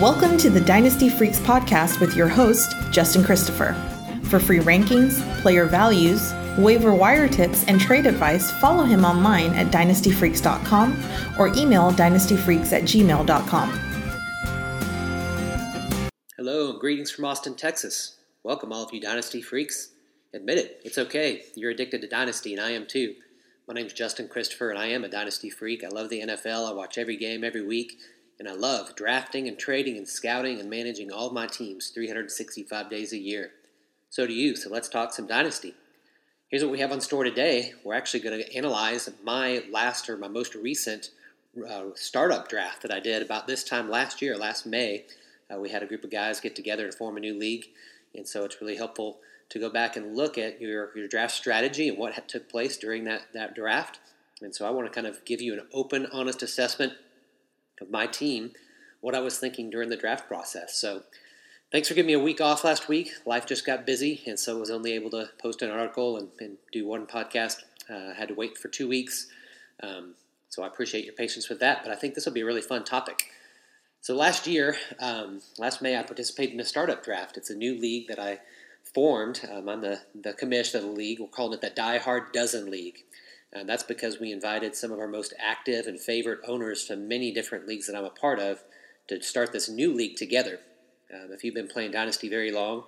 Welcome to the Dynasty Freaks podcast with your host, Justin Christopher. For free rankings, player values, waiver wire tips, and trade advice, follow him online at dynastyfreaks.com or email dynastyfreaks at gmail.com. Hello, and greetings from Austin, Texas. Welcome, all of you Dynasty Freaks. Admit it, it's okay. You're addicted to Dynasty, and I am too. My name's Justin Christopher, and I am a Dynasty Freak. I love the NFL. I watch every game every week, and I love drafting and trading and scouting and managing all my teams 365 days a year. So do you, so let's talk some Dynasty. Here's what we have on store today. We're actually going to analyze my last or my most recent uh, startup draft that I did about this time last year, last May. Uh, we had a group of guys get together to form a new league, and so it's really helpful to go back and look at your, your draft strategy and what took place during that, that draft. And so I want to kind of give you an open, honest assessment of my team, what I was thinking during the draft process. So thanks for giving me a week off last week. Life just got busy, and so I was only able to post an article and, and do one podcast. Uh, I had to wait for two weeks. Um, so I appreciate your patience with that, but I think this will be a really fun topic. So last year, um, last May, I participated in a startup draft. It's a new league that I formed. Um, I'm the, the commissioner of the league. We're calling it the Die Hard Dozen League. And that's because we invited some of our most active and favorite owners from many different leagues that I'm a part of to start this new league together. Um, if you've been playing Dynasty very long,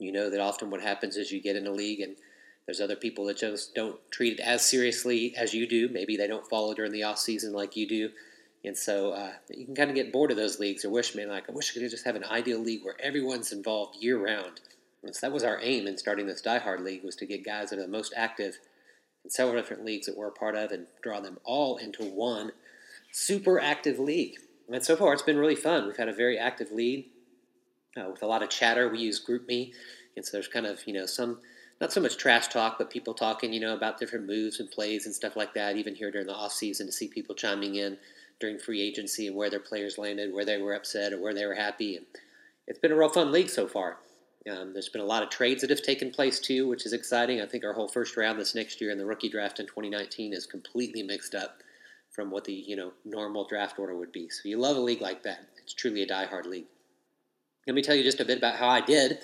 you know that often what happens is you get in a league and there's other people that just don't treat it as seriously as you do. Maybe they don't follow during the off season like you do. And so uh, you can kind of get bored of those leagues or wish, man, like, I wish I could just have an ideal league where everyone's involved year round. And so that was our aim in starting this Die Hard League was to get guys that are the most active several different leagues that we're a part of and draw them all into one super active league. And so far, it's been really fun. We've had a very active league uh, with a lot of chatter. We use GroupMe, and so there's kind of you know some not so much trash talk, but people talking you know about different moves and plays and stuff like that. Even here during the off season, to see people chiming in during free agency and where their players landed, where they were upset or where they were happy, and it's been a real fun league so far. Um, there's been a lot of trades that have taken place too, which is exciting. I think our whole first round this next year in the rookie draft in 2019 is completely mixed up from what the you know normal draft order would be. So you love a league like that. It's truly a die-hard league. Let me tell you just a bit about how I did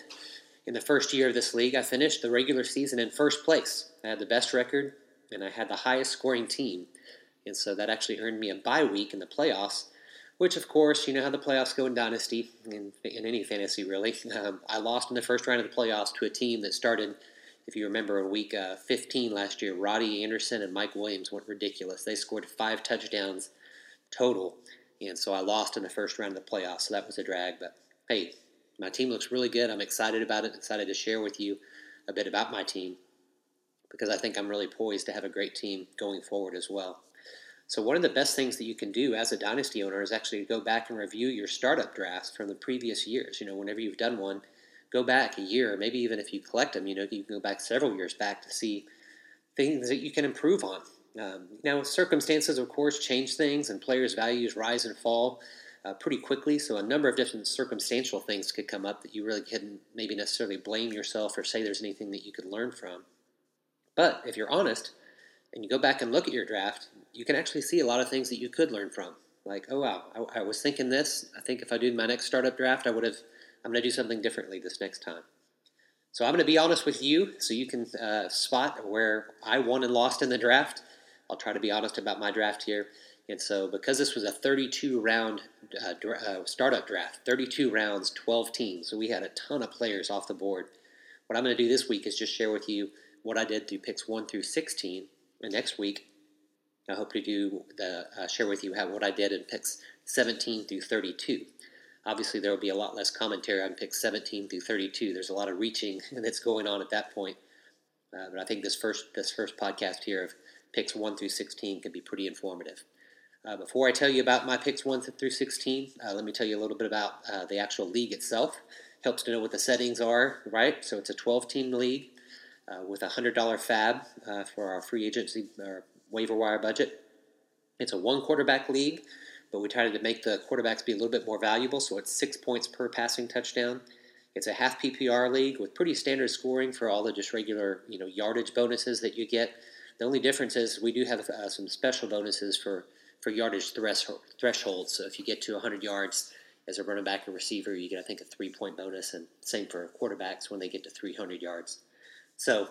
in the first year of this league. I finished the regular season in first place. I had the best record and I had the highest scoring team, and so that actually earned me a bye week in the playoffs which of course you know how the playoffs go in dynasty in, in any fantasy really. Um, i lost in the first round of the playoffs to a team that started if you remember week uh, 15 last year. Robby anderson and mike williams went ridiculous. They scored five touchdowns total and so i lost in the first round of the playoffs so that was a drag but hey my team looks really good. I'm excited about it excited to share with you a bit about my team because i think i'm really poised to have a great team going forward as well so one of the best things that you can do as a dynasty owner is actually go back and review your startup drafts from the previous years. You know, whenever you've done one, go back a year, maybe even if you collect them, you know, you can go back several years back to see things that you can improve on. Um, now, circumstances, of course, change things, and players' values rise and fall uh, pretty quickly. So, a number of different circumstantial things could come up that you really couldn't maybe necessarily blame yourself or say there's anything that you could learn from. But if you're honest, and you go back and look at your draft, you can actually see a lot of things that you could learn from. Like, oh wow, I, I was thinking this. I think if I do my next startup draft, I would have. I'm going to do something differently this next time. So I'm going to be honest with you, so you can uh, spot where I won and lost in the draft. I'll try to be honest about my draft here. And so, because this was a 32 round uh, dra- uh, startup draft, 32 rounds, 12 teams, so we had a ton of players off the board. What I'm going to do this week is just share with you what I did through picks 1 through 16 and next week, I hope to do the uh, share with you how what I did in picks 17 through 32. Obviously, there will be a lot less commentary on picks 17 through 32. There's a lot of reaching that's going on at that point. Uh, but I think this first this first podcast here of picks 1 through 16 can be pretty informative. Uh, before I tell you about my picks 1 through 16, uh, let me tell you a little bit about uh, the actual league itself. Helps to know what the settings are, right? So it's a 12 team league uh, with a $100 FAAB for our free agency waiver wire budget. It's a one quarterback league, but we tried to make the quarterbacks be a little bit more valuable, so it's six points per passing touchdown. It's a half PPR league with pretty standard scoring for all the just regular you know yardage bonuses that you get. The only difference is we do have uh, some special bonuses for, for yardage threshold, thresholds. So if you get to 100 yards as a running back and receiver, you get, I think, a three point bonus, and same for quarterbacks when they get to 300 yards. So,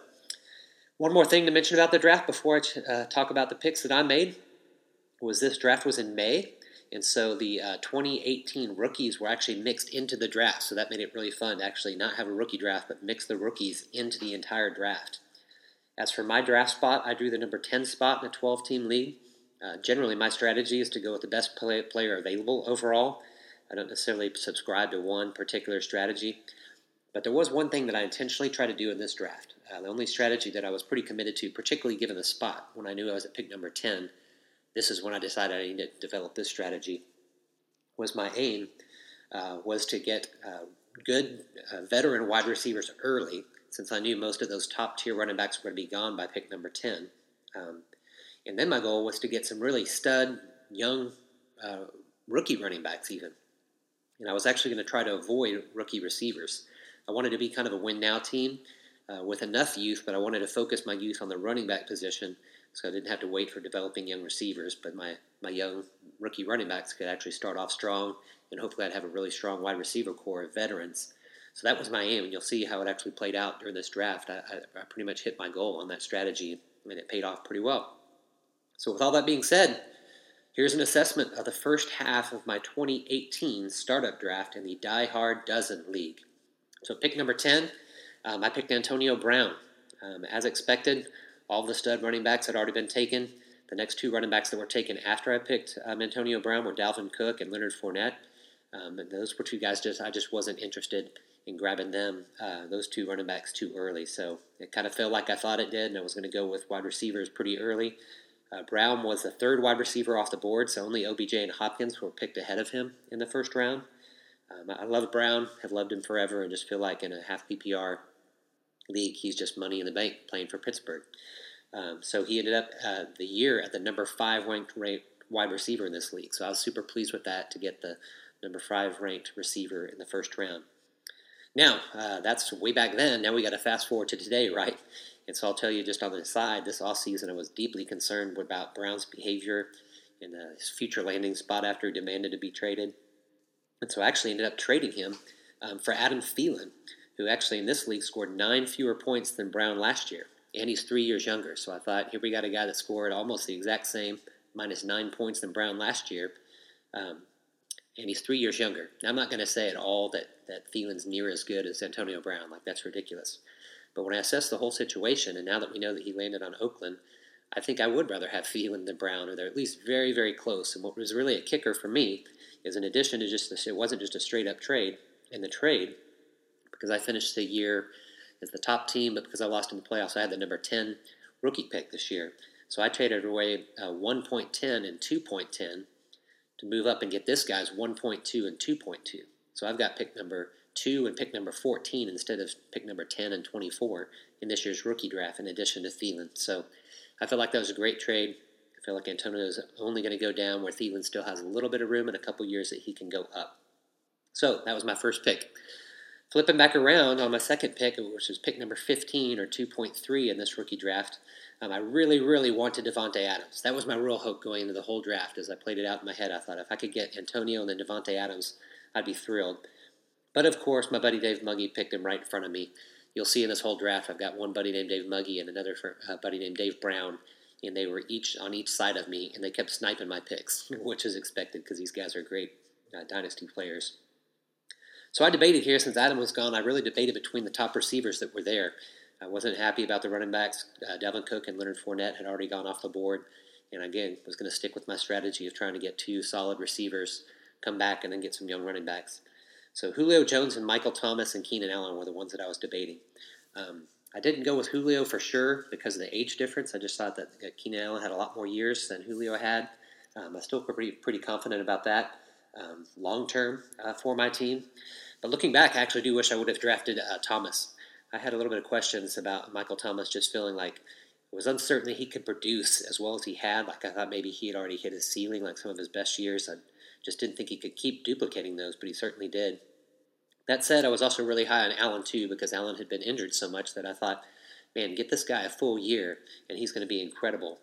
one more thing to mention about the draft before I uh, talk about the picks that I made was this draft was in May, and so the uh, 2018 rookies were actually mixed into the draft. So that made it really fun to actually not have a rookie draft, but mix the rookies into the entire draft. As for my draft spot, I drew the number 10 spot in a 12 team league. Uh, generally, my strategy is to go with the best play, player available overall. I don't necessarily subscribe to one particular strategy. But there was one thing that I intentionally tried to do in this draft. Uh, the only strategy that I was pretty committed to, particularly given the spot when I knew I was at pick number 10, this is when I decided I needed to develop this strategy, was my aim uh, was to get uh, good uh, veteran wide receivers early, since I knew most of those top tier running backs were going to be gone by pick number 10. Um, and then my goal was to get some really stud, young uh, rookie running backs, even. And I was actually going to try to avoid rookie receivers. I wanted to be kind of a win now team uh, with enough youth, but I wanted to focus my youth on the running back position so I didn't have to wait for developing young receivers, but my, my young rookie running backs could actually start off strong, and hopefully I'd have a really strong wide receiver core of veterans. So that was my aim, and you'll see how it actually played out during this draft. I, I, I pretty much hit my goal on that strategy, and it paid off pretty well. So, with all that being said, here's an assessment of the first half of my 2018 startup draft in the Die Hard Dozen League. So, pick number 10, um, I picked Antonio Brown. Um, as expected, all the stud running backs had already been taken. The next two running backs that were taken after I picked um, Antonio Brown were Dalvin Cook and Leonard Fournette. Um, and those were two guys just I just wasn't interested in grabbing them, uh, those two running backs too early. So it kind of felt like I thought it did, and I was going to go with wide receivers pretty early. Uh, Brown was the third wide receiver off the board, so only OBJ and Hopkins were picked ahead of him in the first round. Um, I love Brown, have loved him forever, and just feel like in a half PPR league, he's just money in the bank playing for Pittsburgh. Um, so he ended up uh, the year at the number five ranked wide receiver in this league. So I was super pleased with that to get the number five ranked receiver in the first round. Now, uh, that's way back then. Now we got to fast forward to today, right? And so I'll tell you just on the side, this off season I was deeply concerned about Brown's behavior and uh, his future landing spot after he demanded to be traded. And so I actually ended up trading him um, for Adam Thielen, who actually in this league scored nine fewer points than Brown last year, and he's three years younger. So I thought, here we got a guy that scored almost the exact same, minus nine points than Brown last year, um, and he's three years younger. Now, I'm not going to say at all that that Thielen's near as good as Antonio Brown. Like that's ridiculous. But when I assess the whole situation, and now that we know that he landed on Oakland, I think I would rather have Thielen than Brown, or they're at least very, very close. And what was really a kicker for me is, in addition to just this, it wasn't just a straight up trade. In the trade, because I finished the year as the top team, but because I lost in the playoffs, I had the number 10 rookie pick this year. So I traded away uh, 1.10 and 2.10 to move up and get this guy's 1.2 and 2.2. So I've got pick number 2 and pick number 14 instead of pick number 10 and 24 in this year's rookie draft, in addition to Thielen. So I feel like that was a great trade. I feel like Antonio is only going to go down where Thielen still has a little bit of room in a couple years that he can go up. So that was my first pick. Flipping back around on my second pick, which was pick number 15 or 2.3 in this rookie draft, um, I really, really wanted Davante Adams. That was my real hope going into the whole draft. As I played it out in my head, I thought if I could get Antonio and then Davante Adams, I'd be thrilled. But of course, my buddy Dave Muggy picked him right in front of me. You'll see in this whole draft, I've got one buddy named Dave Muggy and another uh, buddy named Dave Brown, and they were each on each side of me, and they kept sniping my picks, which is expected because these guys are great uh, dynasty players. So I debated here since Adam was gone. I really debated between the top receivers that were there. I wasn't happy about the running backs. Uh, Dalvin Cook and Leonard Fournette had already gone off the board, and again was going to stick with my strategy of trying to get two solid receivers, come back, and then get some young running backs. So Julio Jones and Michael Thomas and Keenan Allen were the ones that I was debating. Um, I didn't go with Julio for sure because of the age difference. I just thought that Keenan Allen had a lot more years than Julio had. Um, I still pretty pretty confident about that um, long term uh, for my team. But looking back, I actually do wish I would have drafted uh, Thomas. I had a little bit of questions about Michael Thomas, just feeling like it was uncertain that he could produce as well as he had. Like I thought maybe he had already hit his ceiling, like some of his best years. I just didn't think he could keep duplicating those, but he certainly did. That said, I was also really high on Allen too because Allen had been injured so much that I thought, man, get this guy a full year and he's going to be incredible.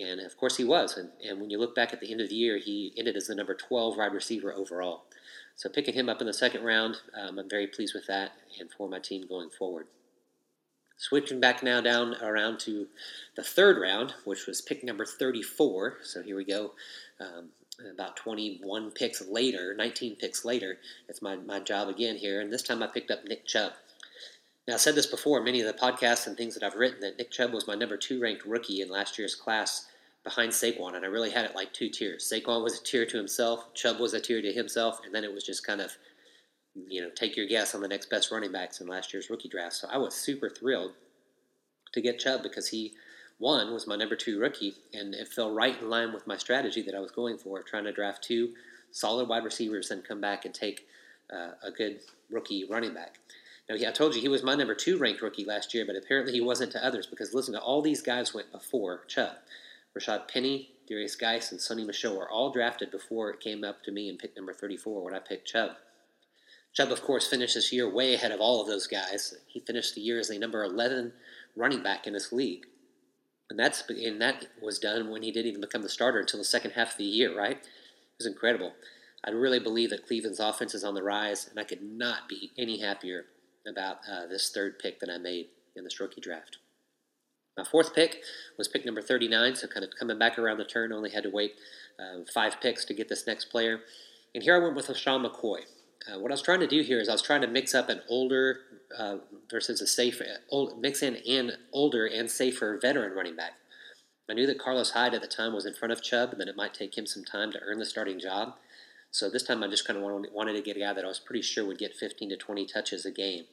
And of course he was. And, and when you look back at the end of the year, he ended as the number 12 wide receiver overall. So picking him up in the second round, um, I'm very pleased with that and for my team going forward. Switching back now down around to the third round, which was pick number 34. So here we go. Um, about 21 picks later, 19 picks later, it's my, my job again here. And this time I picked up Nick Chubb. Now, I've said this before, many of the podcasts and things that I've written, that Nick Chubb was my number two ranked rookie in last year's class behind Saquon, and I really had it like two tiers. Saquon was a tier to himself, Chubb was a tier to himself, and then it was just kind of, you know, take your guess on the next best running backs in last year's rookie draft. So I was super thrilled to get Chubb because he, one, was my number two rookie, and it fell right in line with my strategy that I was going for, trying to draft two solid wide receivers and come back and take uh, a good rookie running back. Now, I told you he was my number two ranked rookie last year, but apparently he wasn't to others because listen to all these guys went before Chubb. Rashaad Penny, Darius Guice, and Sony Michel were all drafted before it came up to me in pick number 34 when I picked Chubb. Chubb, of course, finished this year way ahead of all of those guys. He finished the year as the number 11 running back in this league. And that's and that was done when he didn't even become the starter until the second half of the year, right? It was incredible. I really believe that Cleveland's offense is on the rise, and I could not be any happier about uh, this third pick that I made in this rookie draft. My fourth pick was pick number 39, so kind of coming back around the turn, only had to wait uh, five picks to get this next player. And here I went with LeSean McCoy. Uh, what I was trying to do here is I was trying to mix up an older uh, versus a safer, old, mix in an older and safer veteran running back. I knew that Carlos Hyde at the time was in front of Chubb, and that it might take him some time to earn the starting job. So this time I just kind of wanted, wanted to get a guy that I was pretty sure would get 15 to 20 touches a game.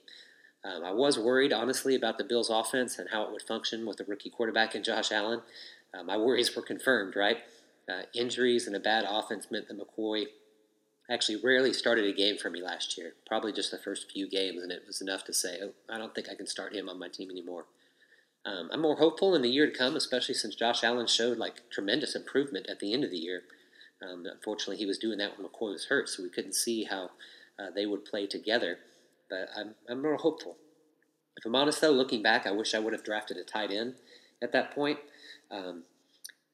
Um, I was worried, honestly, about the Bills' offense and how it would function with a rookie quarterback and Josh Allen. Uh, my worries were confirmed, right? Uh, injuries and a bad offense meant that McCoy actually rarely started a game for me last year. Probably just the first few games, and it was enough to say, oh, I don't think I can start him on my team anymore. Um, I'm more hopeful in the year to come, especially since Josh Allen showed like tremendous improvement at the end of the year. Um, unfortunately, he was doing that when McCoy was hurt, so we couldn't see how uh, they would play together. But I'm, I'm more hopeful. If I'm honest, though, looking back, I wish I would have drafted a tight end at that point. Um,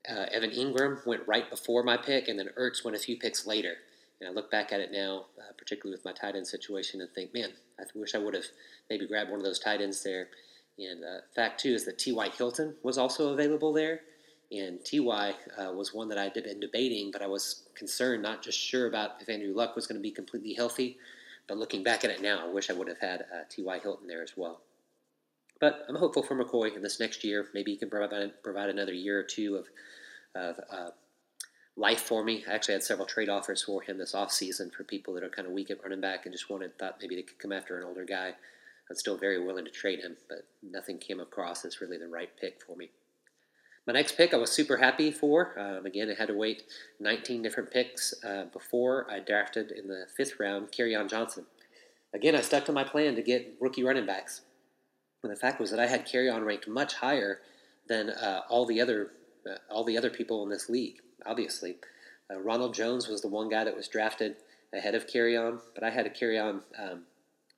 uh, Evan Engram went right before my pick, and then Ertz went a few picks later. And I look back at it now, uh, particularly with my tight end situation, and think, man, I wish I would have maybe grabbed one of those tight ends there. And uh, fact too is that T.Y. Hilton was also available there, and Ty uh, was one that I had been debating, but I was concerned, not just sure about if Andrew Luck was going to be completely healthy, but looking back at it now, I wish I would have had uh, T.Y. Hilton there as well. But I'm hopeful for McCoy in this next year. Maybe he can provide, provide another year or two of, of uh, life for me. I actually had several trade offers for him this offseason for people that are kind of weak at running back and just wanted, thought maybe they could come after an older guy. I'm still very willing to trade him, but nothing came across as really the right pick for me. My next pick I was super happy for. Um, again, I had to wait 19 different picks uh, before I drafted in the fifth round Kerryon Johnson. Again, I stuck to my plan to get rookie running backs. And the fact was that I had Kerryon ranked much higher than uh, all the other uh, all the other people in this league. Obviously, uh, Ronald Jones was the one guy that was drafted ahead of Kerryon, but I had a Kerryon um,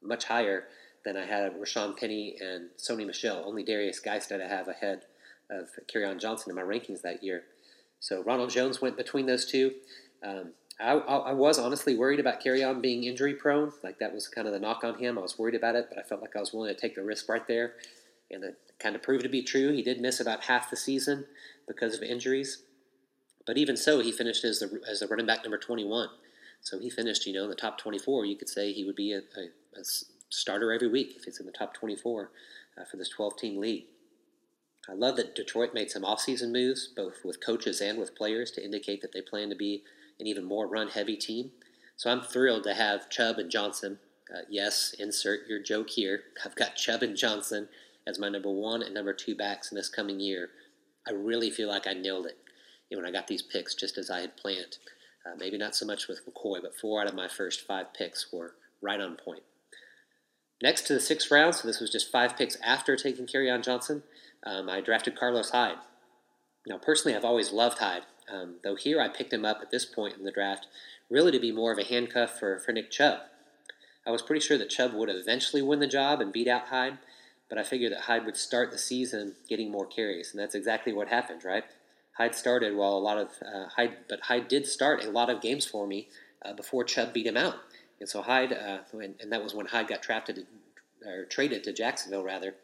much higher than I had Rashaad Penny and Sony Michel. Only Darius Guice did I have ahead of Kerryon Johnson in my rankings that year. So Ronald Jones went between those two. Um, I, I, was honestly worried about Kerryon being injury prone. Like that was kind of the knock on him. I was worried about it, but I felt like I was willing to take the risk right there. And it kind of proved to be true. He did miss about half the season because of injuries. But even so, he finished as the, as the running back number 21. So he finished, you know, in the top 24. You could say he would be a, a, a starter every week if it's in the top 24 uh, for this 12 team league. I love that Detroit made some offseason moves, both with coaches and with players, to indicate that they plan to be an even more run heavy team. So I'm thrilled to have Chubb and Johnson. Uh, yes, insert your joke here. I've got Chubb and Johnson as my number one and number two backs in this coming year. I really feel like I nailed it when I got these picks just as I had planned. Uh, maybe not so much with McCoy, but four out of my first five picks were right on point. Next to the sixth round, so this was just five picks after taking Kerryon Johnson, um, I drafted Carlos Hyde. Now, personally, I've always loved Hyde, um, though here I picked him up at this point in the draft really to be more of a handcuff for, for Nick Chubb. I was pretty sure that Chubb would eventually win the job and beat out Hyde, but I figured that Hyde would start the season getting more carries, and that's exactly what happened, right? Hyde started while a lot of uh, Hyde, but Hyde did start a lot of games for me uh, before Chubb beat him out, And so Hyde, uh, and, and, that was when Hyde got drafted or traded to Jacksonville, rather.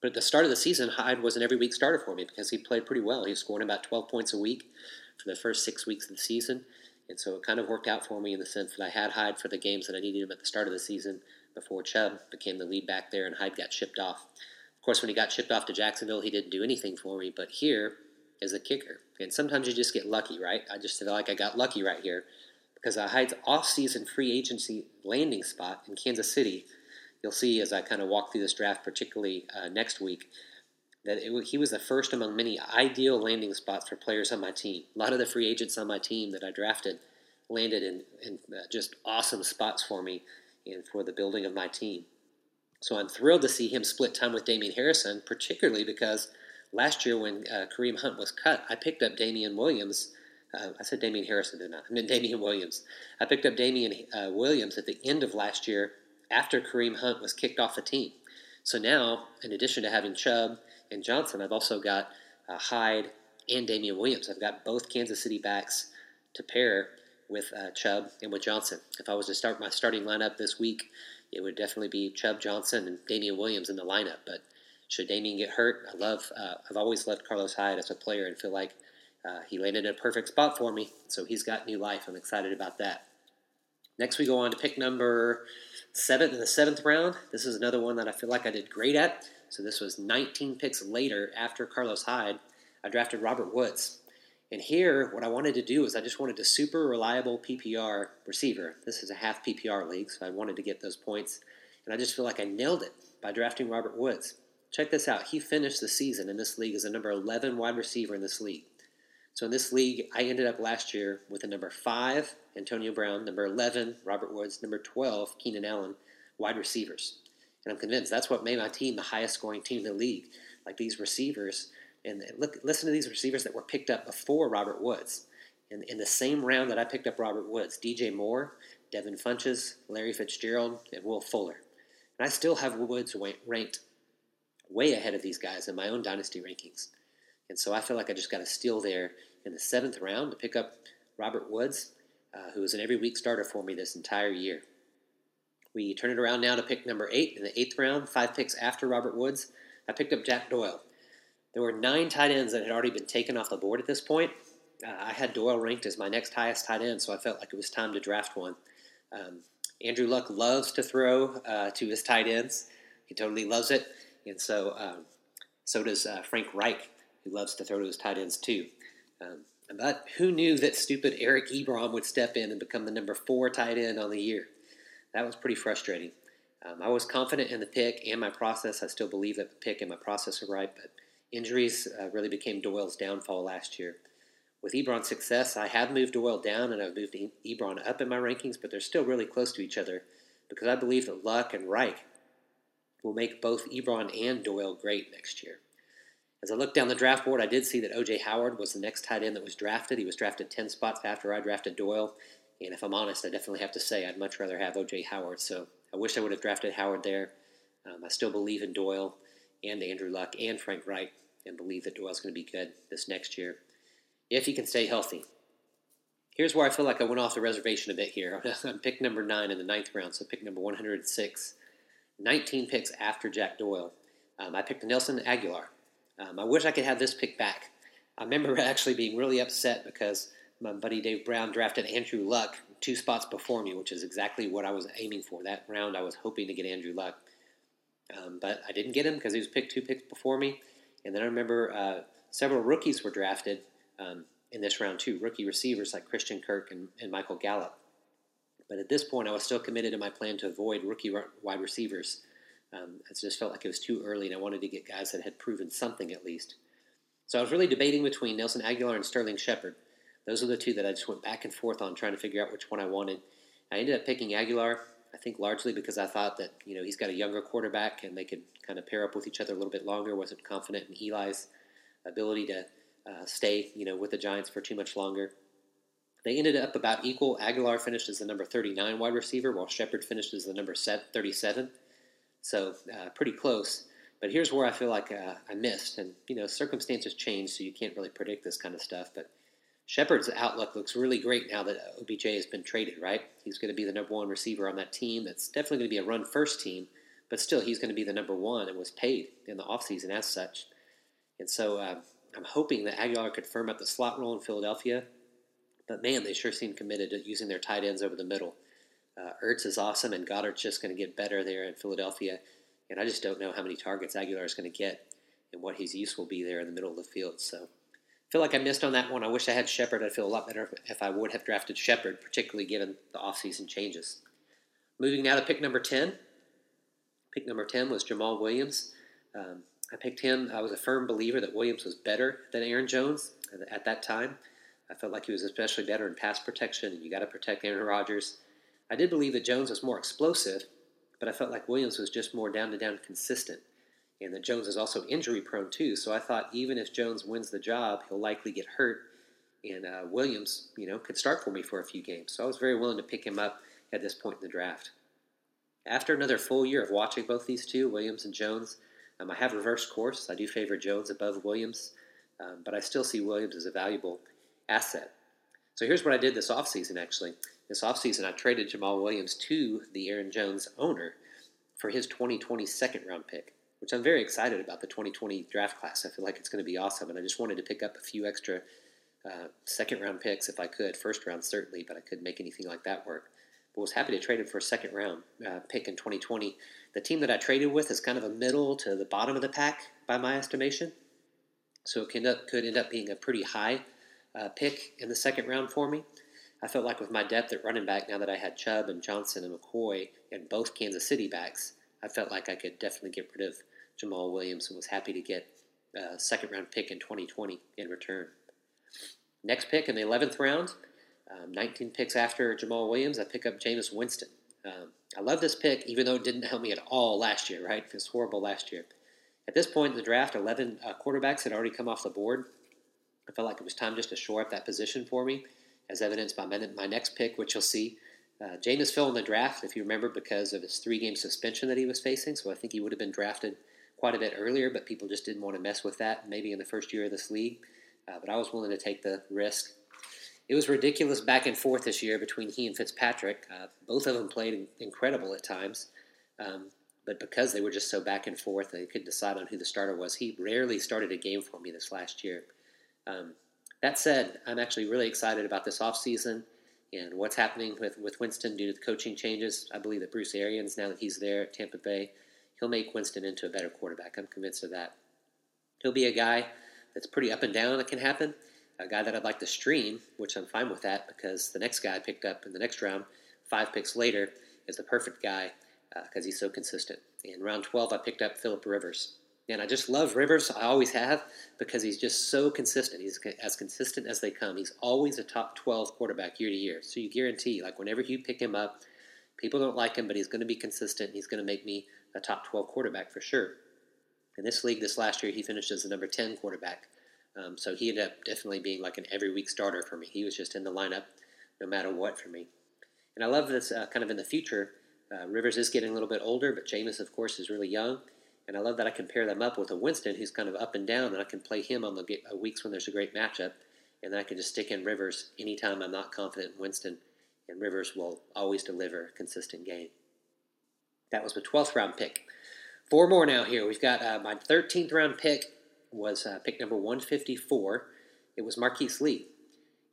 But at the start of the season, Hyde was an every week starter for me because he played pretty well. He was scoring about 12 points a week for the first six weeks of the season. And so it kind of worked out for me in the sense that I had Hyde for the games that I needed him at the start of the season before Chubb became the lead back there and Hyde got shipped off. Of course, when he got shipped off to Jacksonville, he didn't do anything for me. But here is a kicker. And sometimes you just get lucky, right? I just feel like I got lucky right here because Hyde's off-season free agency landing spot in Kansas City – you'll see as I kind of walk through this draft, particularly uh, next week, that it, he was the first among many ideal landing spots for players on my team. A lot of the free agents on my team that I drafted landed in, in uh, just awesome spots for me and for the building of my team. So I'm thrilled to see him split time with Damien Harrison, particularly because last year when uh, Kareem Hunt was cut, I picked up Damien Williams. Uh, I said Damien Harrison, didn't I? I meant Damien Williams. I picked up Damien uh, Williams at the end of last year after Kareem Hunt was kicked off the team. So now, in addition to having Chubb and Johnson, I've also got uh, Hyde and Damien Williams. I've got both Kansas City backs to pair with uh, Chubb and with Johnson. If I was to start my starting lineup this week, it would definitely be Chubb Johnson and Damien Williams in the lineup. But should Damien get hurt, I love. Uh, I've always loved Carlos Hyde as a player and feel like uh, he landed in a perfect spot for me. So he's got new life. I'm excited about that. Next, we go on to pick number seven in the seventh round. This is another one that I feel like I did great at. So this was 19 picks later after Carlos Hyde. I drafted Robert Woods. And here, what I wanted to do is I just wanted a super reliable PPR receiver. This is a half PPR league, so I wanted to get those points. And I just feel like I nailed it by drafting Robert Woods. Check this out. He finished the season in this league as a number 11 wide receiver in this league. So in this league, I ended up last year with a number 5 Antonio Brown, number 11, Robert Woods, number 12, Keenan Allen, wide receivers. And I'm convinced that's what made my team the highest scoring team in the league. Like these receivers, and look, listen to these receivers that were picked up before Robert Woods. In, in the same round that I picked up Robert Woods, DJ Moore, Devin Funchess, Larry Fitzgerald, and Will Fuller. And I still have Woods ranked way ahead of these guys in my own dynasty rankings. And so I feel like I just got a steal there in the seventh round to pick up Robert Woods uh, who was an every week starter for me this entire year. We turn it around now to pick number eight in the eighth round, five picks after Robert Woods. I picked up Jack Doyle. There were nine tight ends that had already been taken off the board at this point. Uh, I had Doyle ranked as my next highest tight end, so I felt like it was time to draft one. Um, Andrew Luck loves to throw uh, to his tight ends. He totally loves it, and so um, so does uh, Frank Reich, who loves to throw to his tight ends too. Um, but who knew that stupid Eric Ebron would step in and become the number four tight end on the year? That was pretty frustrating. Um, I was confident in the pick and my process. I still believe that the pick and my process are right, but injuries uh, really became Doyle's downfall last year. With Ebron's success, I have moved Doyle down and I've moved Ebron up in my rankings, but they're still really close to each other because I believe that Luck and Reich will make both Ebron and Doyle great next year. As I looked down the draft board, I did see that O.J. Howard was the next tight end that was drafted. He was drafted 10 spots after I drafted Doyle. And if I'm honest, I definitely have to say I'd much rather have O.J. Howard. So I wish I would have drafted Howard there. Um, I still believe in Doyle and Andrew Luck and Frank Reich and believe that Doyle's going to be good this next year if he can stay healthy. Here's where I feel like I went off the reservation a bit here. I'm pick number nine in the ninth round, so pick number 106. 19 picks after Jack Doyle. Um, I picked Nelson Agholor. Um, I wish I could have this pick back. I remember actually being really upset because my buddy Dave Brown drafted Andrew Luck two spots before me, which is exactly what I was aiming for. That round, I was hoping to get Andrew Luck, um, but I didn't get him because he was picked two picks before me. And then I remember uh, several rookies were drafted um, in this round too, rookie receivers like Christian Kirk and, and Michael Gallup. But at this point, I was still committed to my plan to avoid rookie wide receivers um, I just felt like it was too early, and I wanted to get guys that had proven something at least. So I was really debating between Nelson Agholor and Sterling Shepard. Those are the two that I just went back and forth on, trying to figure out which one I wanted. I ended up picking Agholor, I think largely because I thought that you know he's got a younger quarterback and they could kind of pair up with each other a little bit longer. wasn't confident in Eli's ability to uh, stay you know with the Giants for too much longer. They ended up about equal. Agholor finished as the number 39 wide receiver, while Shepard finished as the number 37. So uh, pretty close. But here's where I feel like uh, I missed, and you know circumstances change, so you can't really predict this kind of stuff. But Shepard's outlook looks really great now that OBJ has been traded, right? He's going to be the number one receiver on that team. That's definitely going to be a run first team, but still, he's going to be the number one and was paid in the offseason as such. And so uh, I'm hoping that Agholor could firm up the slot role in Philadelphia. But man, they sure seem committed to using their tight ends over the middle. Uh, Ertz is awesome, and Goedert's just going to get better there in Philadelphia. And I just don't know how many targets Agholor is going to get and what his use will be there in the middle of the field. So I feel like I missed on that one. I wish I had Shepard. I'd feel a lot better if I would have drafted Shepard, particularly given the offseason changes. Moving now to pick number 10. Pick number 10 was Jamaal Williams. Um, I picked him. I was a firm believer that Williams was better than Aaron Jones at that time. I felt like he was especially better in pass protection, and you got to protect Aaron Rodgers. I did believe that Jones was more explosive, but I felt like Williams was just more down to down consistent. And that Jones is also injury prone too, so I thought even if Jones wins the job, he'll likely get hurt, and uh, Williams, you know, could start for me for a few games. So I was very willing to pick him up at this point in the draft. After another full year of watching both these two, Williams and Jones, um, I have reversed course. I do favor Jones above Williams, um, but I still see Williams as a valuable asset. So here's what I did this offseason actually. This offseason, I traded Jamaal Williams to the Aaron Jones owner for his 2020 second round pick, which I'm very excited about the 2020 draft class. I feel like it's going to be awesome, and I just wanted to pick up a few extra uh, second round picks if I could. First round, certainly, but I couldn't make anything like that work. But was happy to trade him for a second round uh, pick in 2020. The team that I traded with is kind of a middle to the bottom of the pack by my estimation. So it could end up, could end up being a pretty high uh, pick in the second round for me. I felt like with my depth at running back, now that I had Chubb and Johnson and McCoy and both Kansas City backs, I felt like I could definitely get rid of Jamaal Williams and was happy to get a second round pick in 2020 in return. Next pick in the 11th round, um, 19 picks after Jamaal Williams, I pick up Jameis Winston. Um, I love this pick, even though it didn't help me at all last year, right? It was horrible last year. At this point in the draft, 11 uh, quarterbacks had already come off the board. I felt like it was time just to shore up that position for me, as evidenced by my, next pick, which you'll see. Uh, Jameis fell in the draft, if you remember, because of his three game suspension that he was facing. So I think he would have been drafted quite a bit earlier, but people just didn't want to mess with that, maybe in the first year of this league. Uh, but I was willing to take the risk. It was ridiculous back and forth this year between he and Fitzpatrick. Uh, both of them played incredible at times. Um, but because they were just so back and forth, they couldn't decide on who the starter was. He rarely started a game for me this last year. Um, that said, I'm actually really excited about this offseason and what's happening with, with Winston due to the coaching changes. I believe that Bruce Arians, now that he's there at Tampa Bay, he'll make Winston into a better quarterback. I'm convinced of that. He'll be a guy that's pretty up and down that can happen, a guy that I'd like to stream, which I'm fine with that because the next guy I picked up in the next round, five picks later, is the perfect guy because uh, he's so consistent. In round 12, I picked up Philip Rivers. And I just love Rivers. I always have because he's just so consistent. He's as consistent as they come. He's always a top 12 quarterback year to year. So you guarantee, like, whenever you pick him up, people don't like him, but he's going to be consistent. He's going to make me a top 12 quarterback for sure. In this league this last year, he finished as the number 10 quarterback. Um, so he ended up definitely being like an every week starter for me. He was just in the lineup no matter what for me. And I love this uh, kind of in the future. Uh, Rivers is getting a little bit older, but Jameis, of course, is really young. And I love that I can pair them up with a Winston who's kind of up and down, and I can play him on the uh, weeks when there's a great matchup. And then I can just stick in Rivers anytime I'm not confident in Winston, and Rivers will always deliver a consistent game. That was my 12th round pick. Four more now here. We've got uh, my 13th round pick was uh, pick number 154. It was Marquise Lee.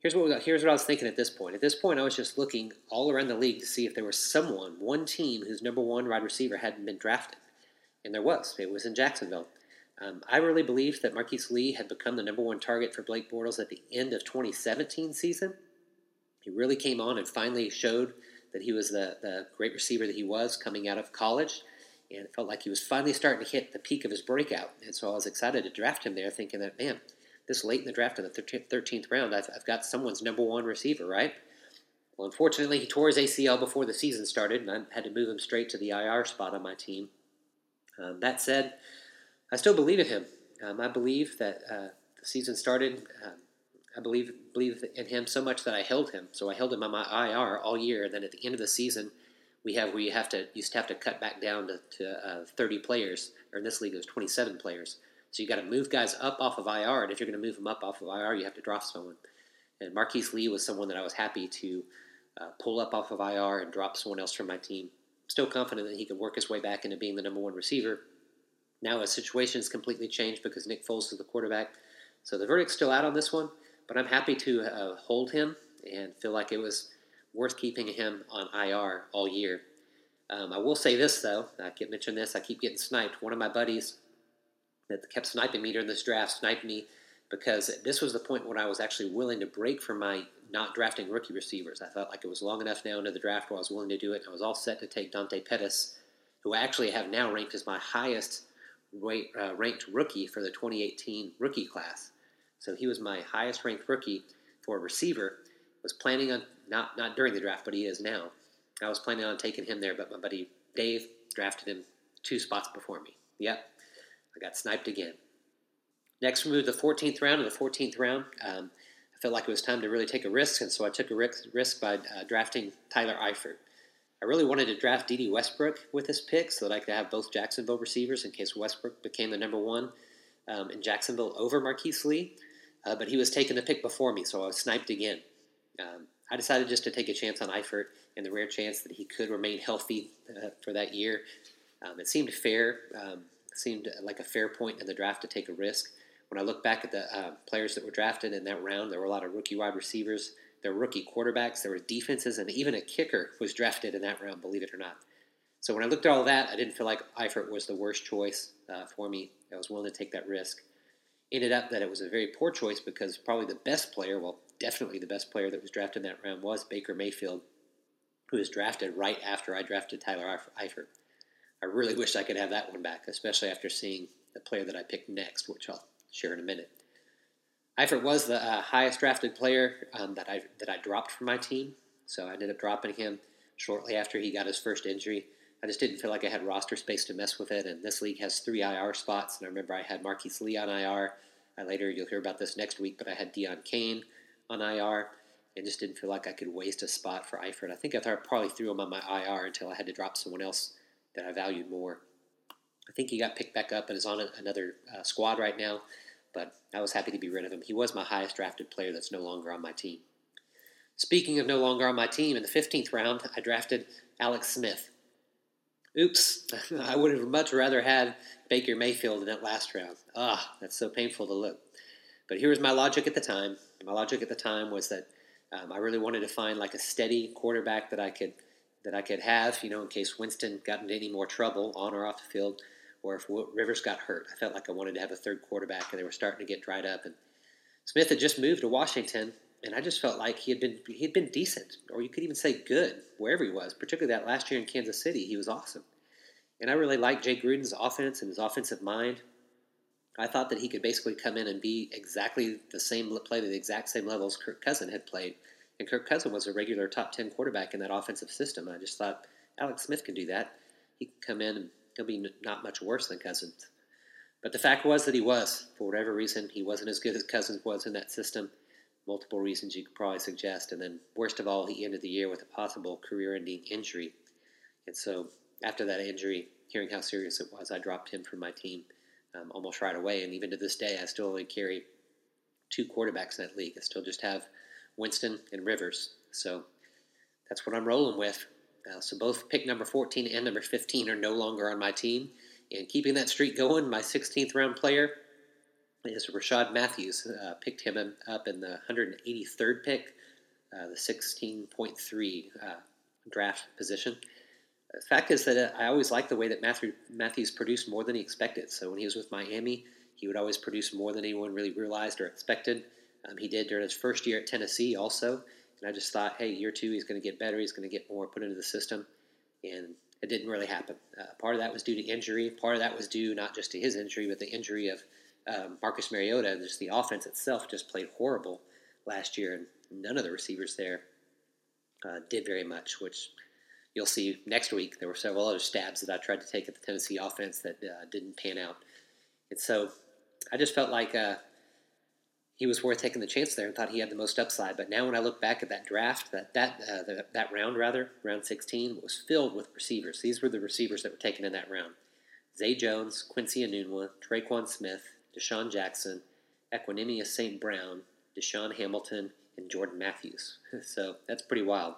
Here's what, we got. here's what I was thinking at this point. At this point, I was just looking all around the league to see if there was someone, one team, whose number one wide receiver hadn't been drafted and there was. It was in Jacksonville. Um, I really believed that Marquise Lee had become the number one target for Blake Bortles at the end of 2017 season. He really came on and finally showed that he was the, the great receiver that he was coming out of college. And it felt like he was finally starting to hit the peak of his breakout. And so I was excited to draft him there, thinking that, man, this late in the draft in the 13th round, I've, I've got someone's number one receiver, right? Well, unfortunately, he tore his ACL before the season started, and I had to move him straight to the IR spot on my team. Um, that said, I still believe in him. Um, I believe that uh, the season started. Um, I believe believe in him so much that I held him. So I held him on my IR all year. And then at the end of the season, we have we have to to have to cut back down to, to uh, 30 players. Or in this league, it was 27 players. So you got to move guys up off of IR, and if you're going to move them up off of IR, you have to drop someone. And Marquise Lee was someone that I was happy to uh, pull up off of IR and drop someone else from my team. Still confident that he could work his way back into being the number one receiver. Now his situation has completely changed because Nick Foles is the quarterback. So the verdict's still out on this one, but I'm happy to uh, hold him and feel like it was worth keeping him on IR all year. Um, I will say this though, I keep mentioning this, I keep getting sniped. One of my buddies that kept sniping me during this draft sniped me because this was the point when I was actually willing to break from my not drafting rookie receivers. I felt like it was long enough now into the draft where I was willing to do it. I was all set to take Dante Pettis, who I actually have now ranked as my highest rate, uh, ranked rookie for the 2018 rookie class. So he was my highest ranked rookie for a receiver. Was planning on not not during the draft, but he is now. I was planning on taking him there, but my buddy Dave drafted him two spots before me. Yep, I got sniped again. Next, we move to the 14th round. In the 14th round, um, I felt like it was time to really take a risk, and so I took a risk by uh, drafting Tyler Eifert. I really wanted to draft Dede Westbrook with this pick so that I could have both Jacksonville receivers in case Westbrook became the number one um, in Jacksonville over Marquise Lee. Uh, but he was taking the pick before me, so I was sniped again. Um, I decided just to take a chance on Eifert and the rare chance that he could remain healthy uh, for that year. Um, it seemed fair, um, seemed like a fair point in the draft to take a risk. When I look back at the uh, players that were drafted in that round, there were a lot of rookie wide receivers, there were rookie quarterbacks, there were defenses, and even a kicker was drafted in that round, believe it or not. So when I looked at all that, I didn't feel like Eifert was the worst choice uh, for me. I was willing to take that risk. Ended up that it was a very poor choice because probably the best player, well, definitely the best player that was drafted in that round was Baker Mayfield, who was drafted right after I drafted Tyler Eifert. I really wish I could have that one back, especially after seeing the player that I picked next, which I'll share in a minute. Eifert was the uh, highest drafted player um, that I that I dropped from my team, so I ended up dropping him shortly after he got his first injury. I just didn't feel like I had roster space to mess with it, and this league has three IR spots, and I remember I had Marquise Lee on IR. I later, you'll hear about this next week, but I had Deon Cain on IR, and just didn't feel like I could waste a spot for Eifert. I think I probably threw him on my IR until I had to drop someone else that I valued more. I think he got picked back up and is on a, another uh, squad right now, but I was happy to be rid of him. He was my highest drafted player that's no longer on my team. Speaking of no longer on my team, in the 15th round, I drafted Alex Smith. Oops, I would have much rather had Baker Mayfield in that last round. Ah, that's so painful to look. But here was my logic at the time. My logic at the time was that um, I really wanted to find like a steady quarterback that I could that I could have, you know, in case Winston got into any more trouble on or off the field, or if Rivers got hurt. I felt like I wanted to have a third quarterback, and they were starting to get dried up. And Smith had just moved to Washington, and I just felt like he had been he had been decent, or you could even say good wherever he was. Particularly that last year in Kansas City, he was awesome. And I really liked Jay Gruden's offense and his offensive mind. I thought that he could basically come in and be exactly the same, play to the exact same levels Kirk Cousin had played. And Kirk Cousin was a regular top 10 quarterback in that offensive system. I just thought Alex Smith can do that. He can come in and he'll be not much worse than Cousins. But the fact was that he was. For whatever reason, he wasn't as good as Cousins was in that system. Multiple reasons you could probably suggest. And then, worst of all, he ended the year with a possible career ending injury. And so, after that injury, hearing how serious it was, I dropped him from my team um, almost right away. And even to this day, I still only carry two quarterbacks in that league. I still just have Winston and Rivers. So that's what I'm rolling with. Uh, so both pick number 14 and number 15 are no longer on my team. And keeping that streak going, my 16th round player is Rishard Matthews. Uh, picked him up in the 183rd pick, uh, the 16.3 uh, draft position the fact is that uh, I always liked the way that Matthew, Matthews produced more than he expected. So when he was with Miami, he would always produce more than anyone really realized or expected. Um, he did during his first year at Tennessee also. And I just thought, hey, year two, he's going to get better. He's going to get more put into the system. And it didn't really happen. Uh, part of that was due to injury. Part of that was due not just to his injury, but the injury of um, Marcus Mariota. Just the offense itself just played horrible last year, and none of the receivers there uh, did very much, which – you'll see next week there were several other stabs that I tried to take at the Tennessee offense that uh, didn't pan out. And so I just felt like uh, he was worth taking the chance there and thought he had the most upside. But now when I look back at that draft, that that uh, the, that round rather, round 16 was filled with receivers. These were the receivers that were taken in that round: Zay Jones, Quincy Enunwa, Tre'Quan Smith, DeSean Jackson, Equanimeous St. Brown, DaeSean Hamilton, and Jordan Matthews. so that's pretty wild.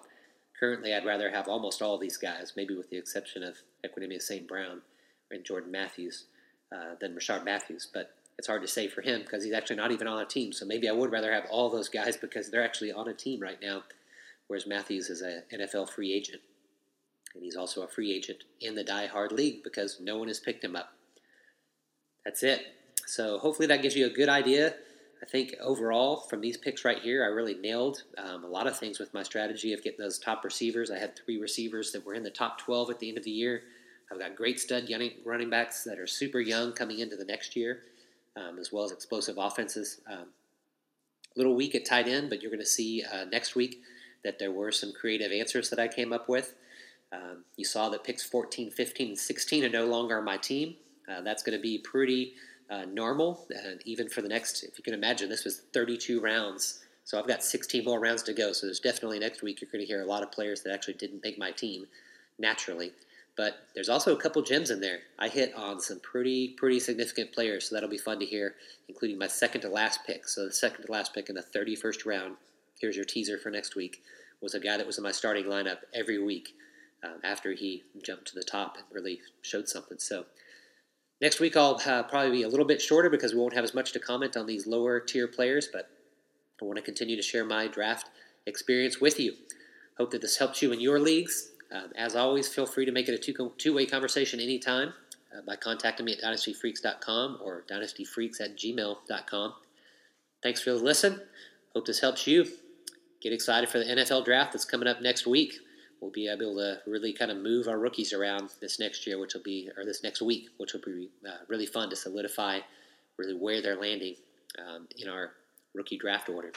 Currently, I'd rather have almost all these guys, maybe with the exception of Equanimeous St. Brown and Jordan Matthews, uh, than Rishard Matthews. But it's hard to say for him because he's actually not even on a team. So maybe I would rather have all those guys because they're actually on a team right now, whereas Matthews is an NFL free agent. And he's also a free agent in the Die Hard League because no one has picked him up. That's it. So hopefully that gives you a good idea. I think overall, from these picks right here, I really nailed um, a lot of things with my strategy of getting those top receivers. I had three receivers that were in the top 12 at the end of the year. I've got great stud running backs that are super young coming into the next year, um, as well as explosive offenses. Um, a little weak at tight end, but you're going to see uh, next week that there were some creative answers that I came up with. Um, you saw that picks 14, 15, and 16 are no longer on my team. Uh, that's going to be pretty uh, normal, and even for the next, if you can imagine, this was 32 rounds. So I've got 16 more rounds to go. So there's definitely next week you're going to hear a lot of players that actually didn't make my team naturally. But there's also a couple gems in there. I hit on some pretty pretty significant players, so that'll be fun to hear, including my second to last pick. So the second to last pick in the 31st round. Here's your teaser for next week. Was a guy that was in my starting lineup every week um, after he jumped to the top and really showed something. So next week I'll uh, probably be a little bit shorter because we won't have as much to comment on these lower tier players, but I want to continue to share my draft experience with you. Hope that this helps you in your leagues. Um, as always, feel free to make it a two, two-way conversation anytime uh, by contacting me at dynastyfreaks.com or dynastyfreaks at gmail.com. Thanks for the listen. Hope this helps you. Get excited for the NFL draft that's coming up next week we'll be able to really kind of move our rookies around this next year, which will be, or this next week, which will be uh, really fun to solidify really where they're landing um, in our rookie draft order.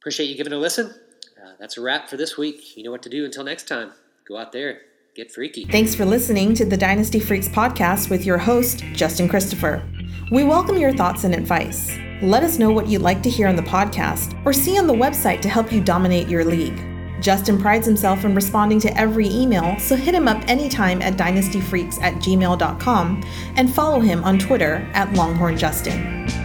Appreciate you giving a listen. Uh, that's a wrap for this week. You know what to do until next time. Go out there, get freaky. Thanks for listening to the Dynasty Freaks podcast with your host, Justin Christopher. We welcome your thoughts and advice. Let us know what you'd like to hear on the podcast or see on the website to help you dominate your league. Justin prides himself in responding to every email, so hit him up anytime at dynastyfreaks at gmail.com and follow him on Twitter at LonghornJustin.